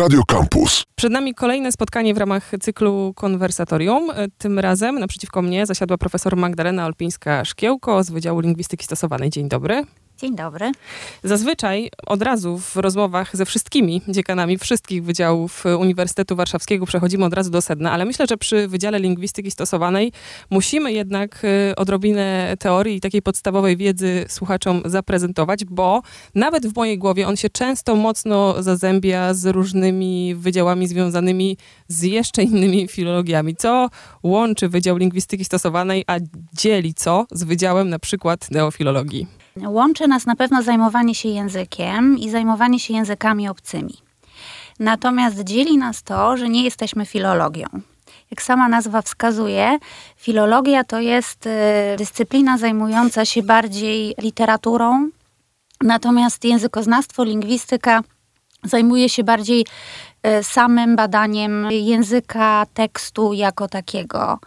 Radio Campus. Przed nami kolejne spotkanie w ramach cyklu Konwersatorium. Tym razem naprzeciwko mnie zasiadła profesor Magdalena Olpińska-Szkiełko z Wydziału Lingwistyki Stosowanej. Dzień dobry. Dzień dobry. Zazwyczaj od razu w rozmowach ze wszystkimi dziekanami wszystkich wydziałów Uniwersytetu Warszawskiego przechodzimy od razu do sedna, ale myślę, że przy Wydziale Lingwistyki Stosowanej musimy jednak y, odrobinę teorii i takiej podstawowej wiedzy słuchaczom zaprezentować, bo nawet w mojej głowie on się często mocno zazębia z różnymi wydziałami związanymi z jeszcze innymi filologiami. Co łączy Wydział Lingwistyki Stosowanej, a dzieli co z Wydziałem na przykład neofilologii? Łączy nas na pewno zajmowanie się językiem i zajmowanie się językami obcymi. Natomiast dzieli nas to, że nie jesteśmy filologią. Jak sama nazwa wskazuje, filologia to jest y, dyscyplina zajmująca się bardziej literaturą, natomiast językoznawstwo, lingwistyka zajmuje się bardziej y, samym badaniem języka, tekstu jako takiego.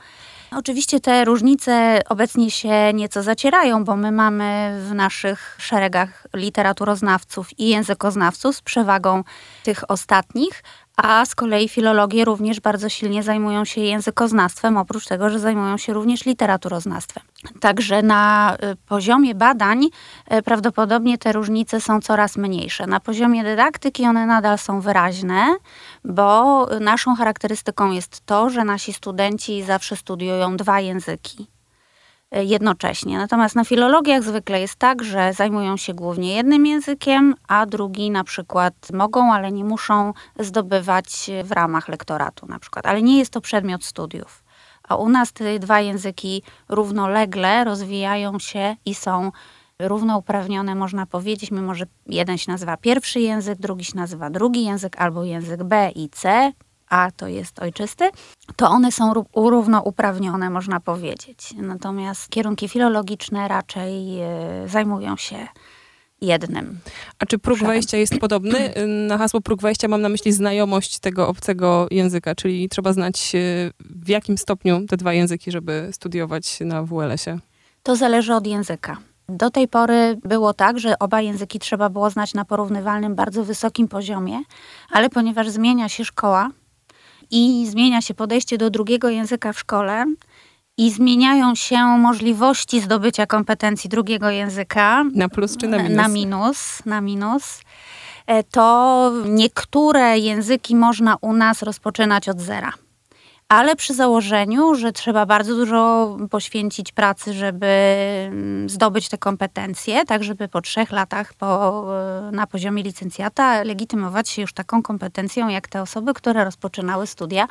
Oczywiście te różnice obecnie się nieco zacierają, bo my mamy w naszych szeregach literaturoznawców i językoznawców z przewagą tych ostatnich, a z kolei filologie również bardzo silnie zajmują się językoznawstwem, oprócz tego, że zajmują się również literaturoznawstwem. Także na y, poziomie badań y, prawdopodobnie te różnice są coraz mniejsze. Na poziomie dydaktyki one nadal są wyraźne, bo naszą charakterystyką jest to, że nasi studenci zawsze studiują dwa języki jednocześnie. Natomiast na filologiach zwykle jest tak, że zajmują się głównie jednym językiem, a drugi na przykład mogą, ale nie muszą zdobywać w ramach lektoratu na przykład. Ale nie jest to przedmiot studiów. A u nas te dwa języki równolegle rozwijają się i są równouprawnione, można powiedzieć, mimo że jeden się nazywa pierwszy język, drugi się nazywa drugi język, albo język B i C, a to jest ojczysty, to one są równouprawnione, można powiedzieć. Natomiast kierunki filologiczne raczej e, zajmują się jednym. A czy próg wejścia jest podobny? Na hasło próg wejścia mam na myśli znajomość tego obcego języka, czyli trzeba znać e, w jakim stopniu te dwa języki, żeby studiować na WLS-ie. To zależy od języka. Do tej pory było tak, że oba języki trzeba było znać na porównywalnym, bardzo wysokim poziomie, ale ponieważ zmienia się szkoła, i zmienia się podejście do drugiego języka w szkole i zmieniają się możliwości zdobycia kompetencji drugiego języka. Na plus czy na minus? Na minus, na minus. E, to niektóre języki można u nas rozpoczynać od zera ale przy założeniu, że trzeba bardzo dużo poświęcić pracy, żeby mm, zdobyć te kompetencje, tak żeby po trzech latach po, e, na poziomie licencjata legitymować się już taką kompetencją, jak te osoby, które rozpoczynały studia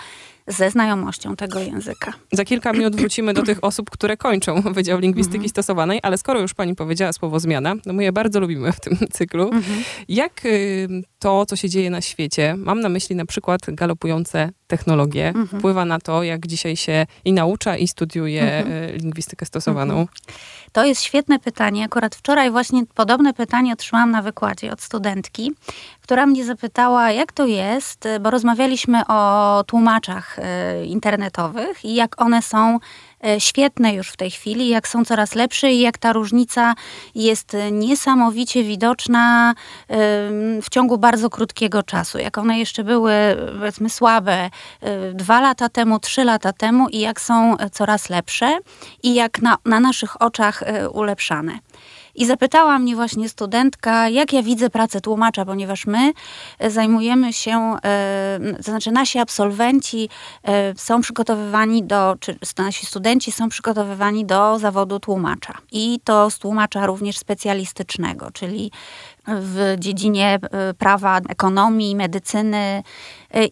ze znajomością tego języka. Za kilka minut wrócimy do tych osób, które kończą Wydział Lingwistyki mhm. Stosowanej, ale skoro już pani powiedziała słowo zmiana, no my je bardzo lubimy w tym cyklu. Mhm. Jak y, to, co się dzieje na świecie, mam na myśli na przykład galopujące technologie, mhm. wpływa na to, jak dzisiaj się i naucza, i studiuje mhm. Y, lingwistykę stosowaną? Mhm. To jest świetne pytanie. Akurat wczoraj właśnie podobne pytanie otrzymałam na wykładzie od studentki, która mnie zapytała, jak to jest, bo rozmawialiśmy o tłumaczach e, internetowych i jak one są e, świetne już w tej chwili, jak są coraz lepsze i jak ta różnica jest niesamowicie widoczna w ciągu bardzo krótkiego czasu. Jak one jeszcze były, powiedzmy, słabe e, dwa lata temu, trzy lata temu i jak są coraz lepsze i jak na, na naszych oczach ulepszane. I zapytała mnie właśnie studentka, jak ja widzę pracę tłumacza, ponieważ my e, zajmujemy się, e, to znaczy nasi absolwenci e, są przygotowywani do, czy nasi studenci są przygotowywani do zawodu tłumacza. I to z tłumacza również specjalistycznego, czyli w dziedzinie prawa, ekonomii, medycyny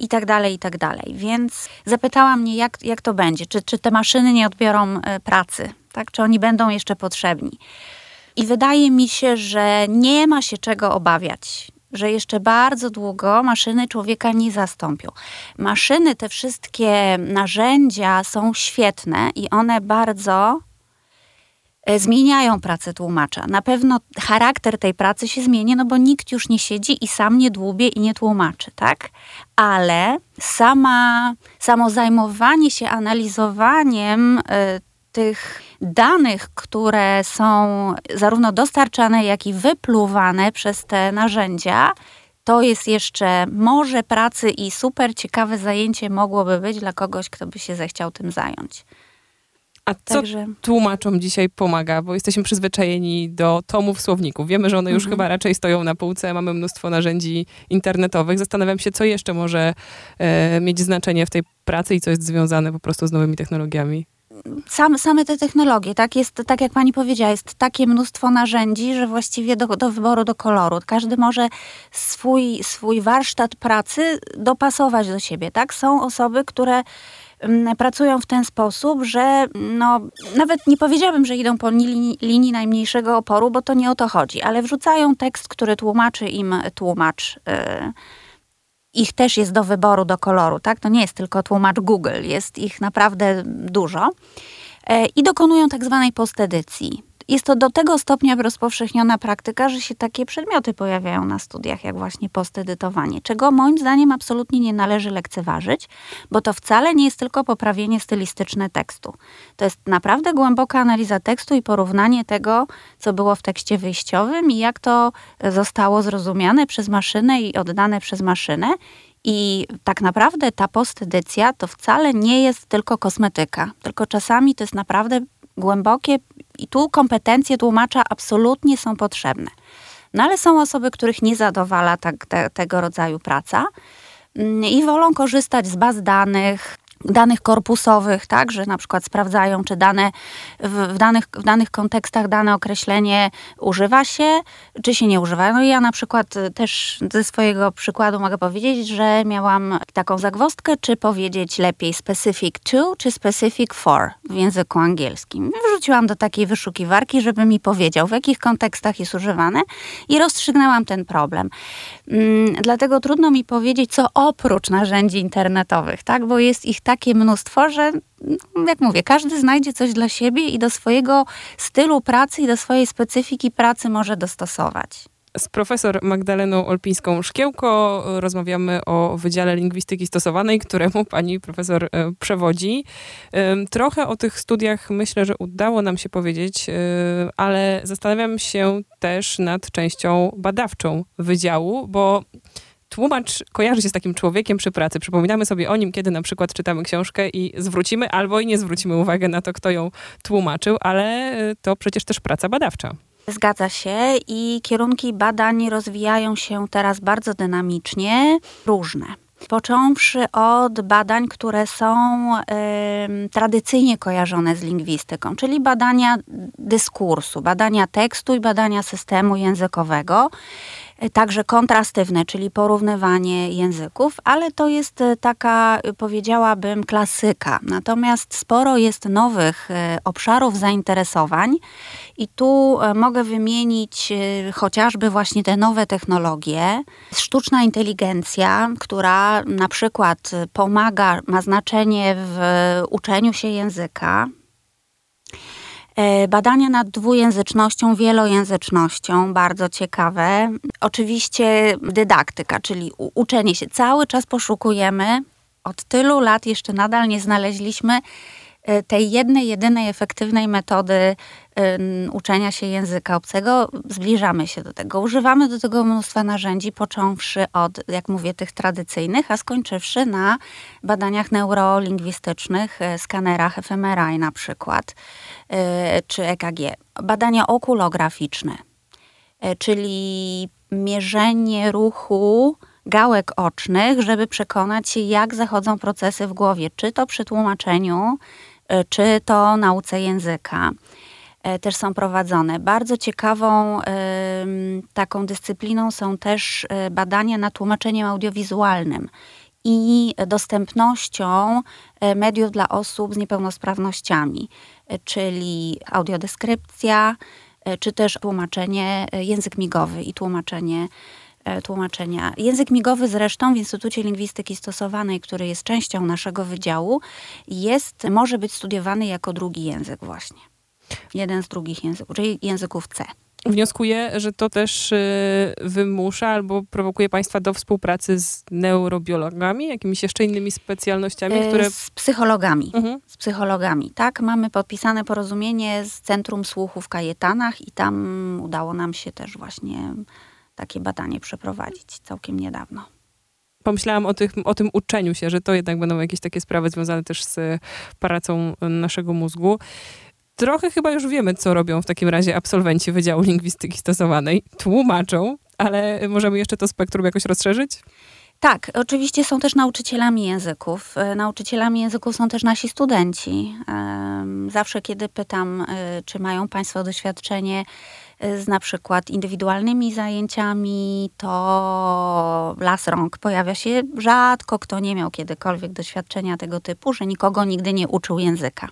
i tak dalej, i tak dalej. Więc zapytała mnie, jak, jak to będzie, czy, czy te maszyny nie odbiorą pracy, tak? czy oni będą jeszcze potrzebni. I wydaje mi się, że nie ma się czego obawiać że jeszcze bardzo długo maszyny człowieka nie zastąpią. Maszyny, te wszystkie narzędzia są świetne i one bardzo e, zmieniają pracę tłumacza. Na pewno charakter tej pracy się zmieni, no bo nikt już nie siedzi i sam nie dłubie i nie tłumaczy, tak? Ale sama, samo zajmowanie się analizowaniem y, tych danych, które są zarówno dostarczane, jak i wypluwane przez te narzędzia, to jest jeszcze może pracy i super ciekawe zajęcie mogłoby być dla kogoś, kto by się zechciał tym zająć. A co Także... tłumaczom dzisiaj pomaga? Bo jesteśmy przyzwyczajeni do tomów słowników. Wiemy, że one już mhm. chyba raczej stoją na półce, mamy mnóstwo narzędzi internetowych. Zastanawiam się, co jeszcze może e, mieć znaczenie w tej pracy i co jest związane po prostu z nowymi technologiami. Sam, same te technologie, tak? Jest, tak jak pani powiedziała, jest takie mnóstwo narzędzi, że właściwie do, do wyboru, do koloru. Każdy może swój, swój warsztat pracy dopasować do siebie, tak? Są osoby, które Mm, pracują w ten sposób, że no, nawet nie powiedziałabym, że idą po linii, linii najmniejszego oporu, bo to nie o to chodzi, ale wrzucają tekst, który tłumaczy im tłumacz. Yy, ich też jest do wyboru, do koloru, tak? To nie jest tylko tłumacz Google, jest ich naprawdę dużo. Yy, I dokonują tak zwanej postedycji jest to do tego stopnia rozpowszechniona praktyka, że się takie przedmioty pojawiają na studiach, jak właśnie postedytowanie, czego moim zdaniem absolutnie nie należy lekceważyć, bo to wcale nie jest tylko poprawienie stylistyczne tekstu. To jest naprawdę głęboka analiza tekstu i porównanie tego, co było w tekście wyjściowym i jak to zostało zrozumiane przez maszynę i oddane przez maszynę. I tak naprawdę ta postedycja to wcale nie jest tylko kosmetyka, tylko czasami to jest naprawdę głębokie i tu kompetencje tłumacza absolutnie są potrzebne. No ale są osoby, których nie zadowala tak, te, tego rodzaju praca mm, i wolą korzystać z baz danych, danych korpusowych, tak, że na przykład sprawdzają, czy dane w, w, danych, w danych kontekstach dane określenie używa się, czy się nie używa. No i ja na przykład też ze swojego przykładu mogę powiedzieć, że miałam taką zagwostkę, czy powiedzieć lepiej specific to, czy specific for w języku angielskim. Wrzuciłam do takiej wyszukiwarki, żeby mi powiedział, w jakich kontekstach jest używane i rozstrzygnęłam ten problem. Mm, dlatego trudno mi powiedzieć, co oprócz narzędzi internetowych, tak, bo jest ich takie mnóstwo, że no, jak mówię, każdy znajdzie coś dla siebie i do swojego stylu pracy i do swojej specyfiki pracy może dostosować. Z profesor Magdaleną Olpińską-Szkiełko rozmawiamy o Wydziale Lingwistyki Stosowanej, któremu pani profesor e, przewodzi. Trochę o tych studiach myślę, że udało nam się powiedzieć, e, ale zastanawiam się też nad częścią badawczą wydziału, bo tłumacz kojarzy się z takim człowiekiem przy pracy. Przypominamy sobie o nim, kiedy na przykład czytamy książkę i zwrócimy albo i nie zwrócimy uwagę na to, kto ją tłumaczył, ale to przecież też praca badawcza. Zgadza się i kierunki badań rozwijają się teraz bardzo dynamicznie, różne. Począwszy od badań, które są y, tradycyjnie kojarzone z lingwistyką, czyli badania dyskursu, badania tekstu i badania systemu językowego także kontrastywne, czyli porównywanie języków, ale to jest e, taka, powiedziałabym, klasyka. Natomiast sporo jest nowych e, obszarów zainteresowań i tu e, mogę wymienić chociażby właśnie te nowe technologie. Sztuczna inteligencja, która na przykład pomaga, ma znaczenie w uczeniu się języka, E, badania nad dwujęzycznością, wielojęzycznością, bardzo ciekawe. Oczywiście dydaktyka, czyli uczenie się. Cały czas poszukujemy, od tylu lat jeszcze nadal nie znaleźliśmy E, tej jednej, jedynej efektywnej metody uczenia się języka obcego, zbliżamy się do tego. Używamy do tego mnóstwa narzędzi, począwszy od, jak mówię, tych tradycyjnych, a skończywszy na badaniach neurolingwistycznych, e, skanerach fMRI na przykład, e, czy EKG. Badania okulograficzne, czyli mierzenie ruchu gałek ocznych, żeby przekonać się, jak zachodzą procesy w głowie, czy to przy tłumaczeniu, E, czy to nauce języka e, też są prowadzone. Bardzo ciekawą taką dyscypliną są też e, badania nad tłumaczeniem audiowizualnym i dostępnością mediów dla osób z niepełnosprawnościami, czyli audiodeskrypcja, czy też tłumaczenie, język migowy i tłumaczenie E, tłumaczenia. Język migowy zresztą w Instytucie Lingwistyki Stosowanej, który jest częścią naszego wydziału, jest, może być studiowany jako drugi język właśnie. Jeden z drugich języków, czyli języków C. Wnioskuję, że to też y, wymusza albo prowokuje Państwa do współpracy z neurobiologami, jakimiś jeszcze innymi specjalnościami, e, które... Z psychologami. Mhm. Z psychologami, tak. Mamy podpisane porozumienie z Centrum Słuchu w Kajetanach i tam udało nam się też właśnie takie badanie przeprowadzić całkiem niedawno. Pomyślałam o, tych, o tym uczeniu się, że to jednak będą jakieś takie sprawy związane też z pracą naszego mózgu. Trochę chyba już wiemy, co robią w takim razie absolwenci Wydziału Lingwistyki Stosowanej. Tłumaczą, ale możemy jeszcze to spektrum jakoś rozszerzyć? Tak, oczywiście są też nauczycielami języków. E, nauczycielami języków są też nasi studenci. Zawsze, kiedy pytam, e, czy mają Państwo doświadczenie z na przykład indywidualnymi zajęciami, to las rąk pojawia się rzadko, kto nie miał kiedykolwiek doświadczenia tego typu, że nikogo nigdy nie uczył języka.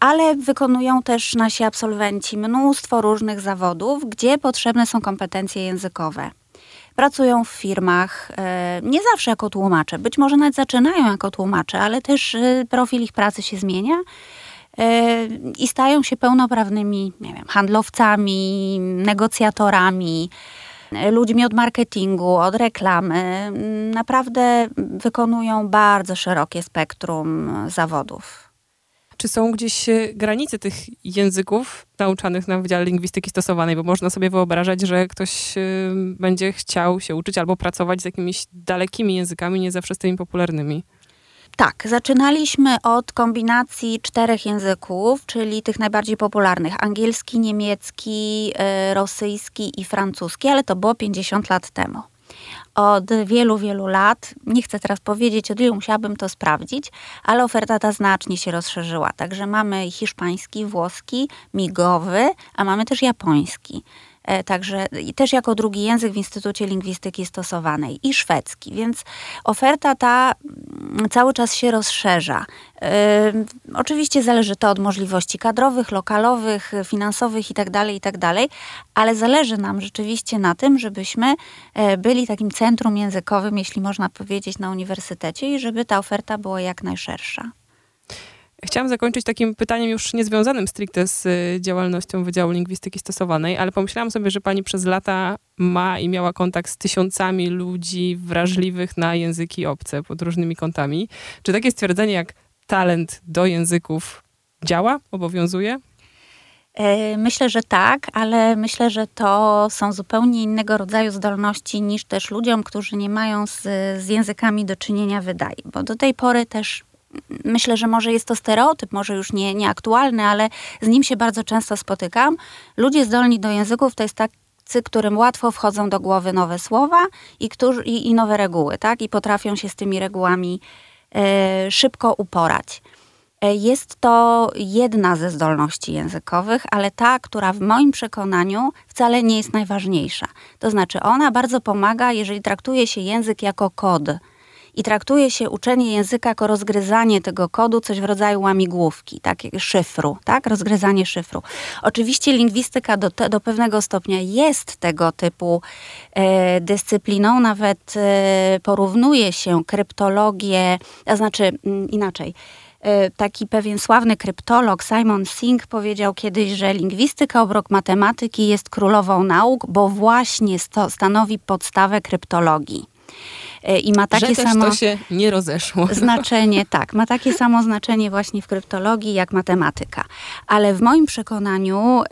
Ale wykonują też nasi absolwenci mnóstwo różnych zawodów, gdzie potrzebne są kompetencje językowe. Pracują w firmach, e, nie zawsze jako tłumacze, być może nawet zaczynają jako tłumacze, ale też e, profil ich pracy się zmienia i stają się pełnoprawnymi wiem, handlowcami, negocjatorami, ludźmi od marketingu, od reklamy. Naprawdę wykonują bardzo szerokie spektrum zawodów. Czy są gdzieś e, granice tych języków nauczanych na Wydziale Lingwistyki Stosowanej? Bo można sobie wyobrażać, że ktoś e, będzie chciał się uczyć albo pracować z jakimiś dalekimi językami, nie zawsze z tymi popularnymi. Tak, zaczynaliśmy od kombinacji czterech języków, czyli tych najbardziej popularnych: angielski, niemiecki, e, rosyjski i francuski, ale to było 50 lat temu od wielu, wielu lat. Nie chcę teraz powiedzieć, od ilu musiałabym to sprawdzić, ale oferta ta znacznie się rozszerzyła. Także mamy hiszpański, włoski, migowy, a mamy też japoński. E, także też jako drugi język w Instytucie Lingwistyki Stosowanej i szwedzki, więc oferta ta mm, cały czas się rozszerza. Yy, oczywiście zależy to od możliwości kadrowych, lokalowych, finansowych itd., tak itd., tak ale zależy nam rzeczywiście na tym, żebyśmy e, byli takim centrum językowym, jeśli można powiedzieć, na uniwersytecie i żeby ta oferta była jak najszersza. Chciałam zakończyć takim pytaniem już niezwiązanym stricte z y, działalnością Wydziału Lingwistyki Stosowanej, ale pomyślałam sobie, że pani przez lata ma i miała kontakt z tysiącami ludzi wrażliwych na języki obce pod różnymi kątami. Czy takie stwierdzenie jak talent do języków działa, obowiązuje? E, myślę, że tak, ale myślę, że to są zupełnie innego rodzaju zdolności niż też ludziom, którzy nie mają z, z językami do czynienia wydaje. Bo do tej pory też myślę, że może jest to stereotyp, może już nie, nieaktualny, ale z nim się bardzo często spotykam. Ludzie zdolni do języków to jest tak którym łatwo wchodzą do głowy nowe słowa i, którzy, i, i nowe reguły, tak? I potrafią się z tymi regułami e, szybko uporać. E, jest to jedna ze zdolności językowych, ale ta, która w moim przekonaniu wcale nie jest najważniejsza. To znaczy, ona bardzo pomaga, jeżeli traktuje się język jako kod i traktuje się uczenie języka jako rozgryzanie tego kodu, coś w rodzaju łamigłówki, tak, szyfru, tak, rozgryzanie szyfru. Oczywiście lingwistyka do, do pewnego stopnia jest tego typu e, dyscypliną, nawet e, porównuje się kryptologię, to znaczy m, mm, inaczej, e, taki pewien sławny kryptolog Simon Singh powiedział kiedyś, że lingwistyka obok matematyki jest królową nauk, bo właśnie sto, stanowi podstawę kryptologii. E, i ma takie że samo to się nie rozeszło. Znaczenie, tak, ma takie samo znaczenie właśnie w kryptologii jak matematyka. Ale w moim przekonaniu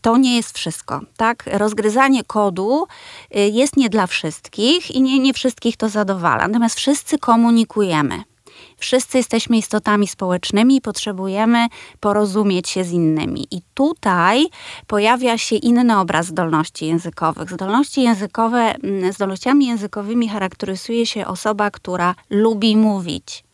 to nie jest wszystko. Tak? Rozgryzanie kodu e, jest nie dla wszystkich i nie, nie wszystkich to zadowala. Natomiast wszyscy komunikujemy. Wszyscy jesteśmy istotami społecznymi i potrzebujemy porozumieć się z innymi. I tutaj pojawia się inny obraz zdolności językowych. Zdolności językowe, mm, zdolnościami językowymi charakteryzuje się osoba, która lubi mówić.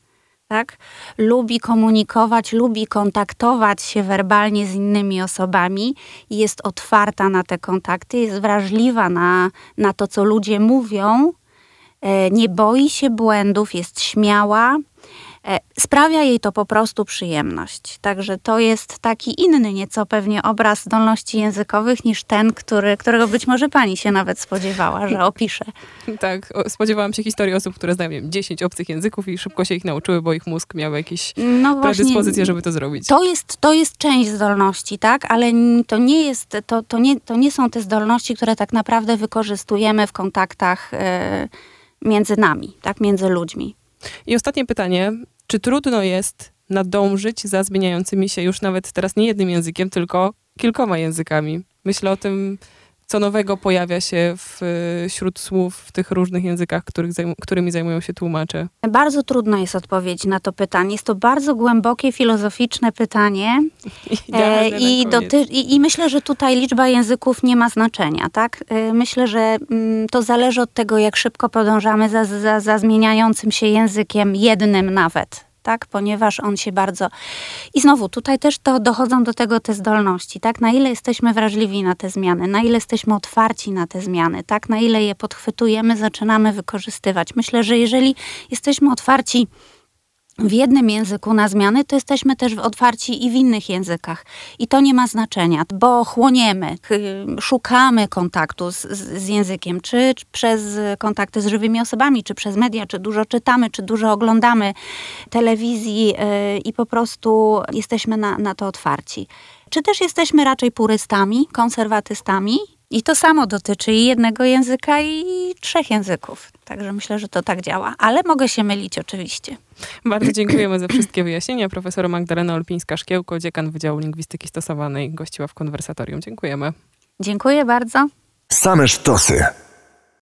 Tak? Lubi komunikować, lubi kontaktować się werbalnie z innymi osobami jest otwarta na te kontakty, jest wrażliwa na, na to, co ludzie mówią, e, nie boi się błędów, jest śmiała, sprawia jej to po prostu przyjemność. Także to jest taki inny nieco pewnie obraz zdolności językowych niż ten, który, którego być może pani się nawet spodziewała, że opiszę. Tak, spodziewałam się historii osób, które znają wiem, 10 obcych języków i szybko się ich nauczyły, bo ich mózg miał jakieś no predyspozycje, żeby to zrobić. To jest, to jest część zdolności, tak, ale to nie jest, to, to, nie, to nie są te zdolności, które tak naprawdę wykorzystujemy w kontaktach y, między nami, tak, między ludźmi. I ostatnie pytanie. Czy trudno jest nadążyć za zmieniającymi się już nawet teraz nie jednym językiem, tylko kilkoma językami? Myślę o tym co nowego pojawia się w, wśród słów w tych różnych językach, których zajm którymi zajmują się tłumacze? Bardzo trudno jest odpowiedzieć na to pytanie. Jest to bardzo głębokie, filozoficzne pytanie. E, i, i, I, myślę, że tutaj liczba języków nie ma znaczenia. Tak? E, myślę, że mm, to zależy od tego, jak szybko podążamy za, za, za zmieniającym się językiem, jednym nawet tak? Ponieważ on się bardzo... I znowu, tutaj też to dochodzą do tego te zdolności, tak? Na ile jesteśmy wrażliwi na te zmiany, na ile jesteśmy otwarci na te zmiany, tak? Na ile je podchwytujemy, zaczynamy wykorzystywać. Myślę, że jeżeli jesteśmy otwarci w jednym języku na zmiany, to jesteśmy też otwarci i w innych językach. I to nie ma znaczenia, bo chłoniemy, szukamy kontaktu z, z, językiem, czy przez kontakty z żywymi osobami, czy przez media, czy dużo czytamy, czy dużo oglądamy telewizji yy, i po prostu jesteśmy na, na to otwarci. Czy też jesteśmy raczej purystami, konserwatystami i to samo dotyczy i jednego języka, i trzech języków. Także myślę, że to tak działa, ale mogę się mylić oczywiście. Bardzo dziękujemy za wszystkie wyjaśnienia. Profesor Magdalena Olpińska-Szkiełko, dziekan Wydziału Lingwistyki Stosowanej, gościła w konwersatorium. Dziękujemy. Dziękuję bardzo. Same sztosy.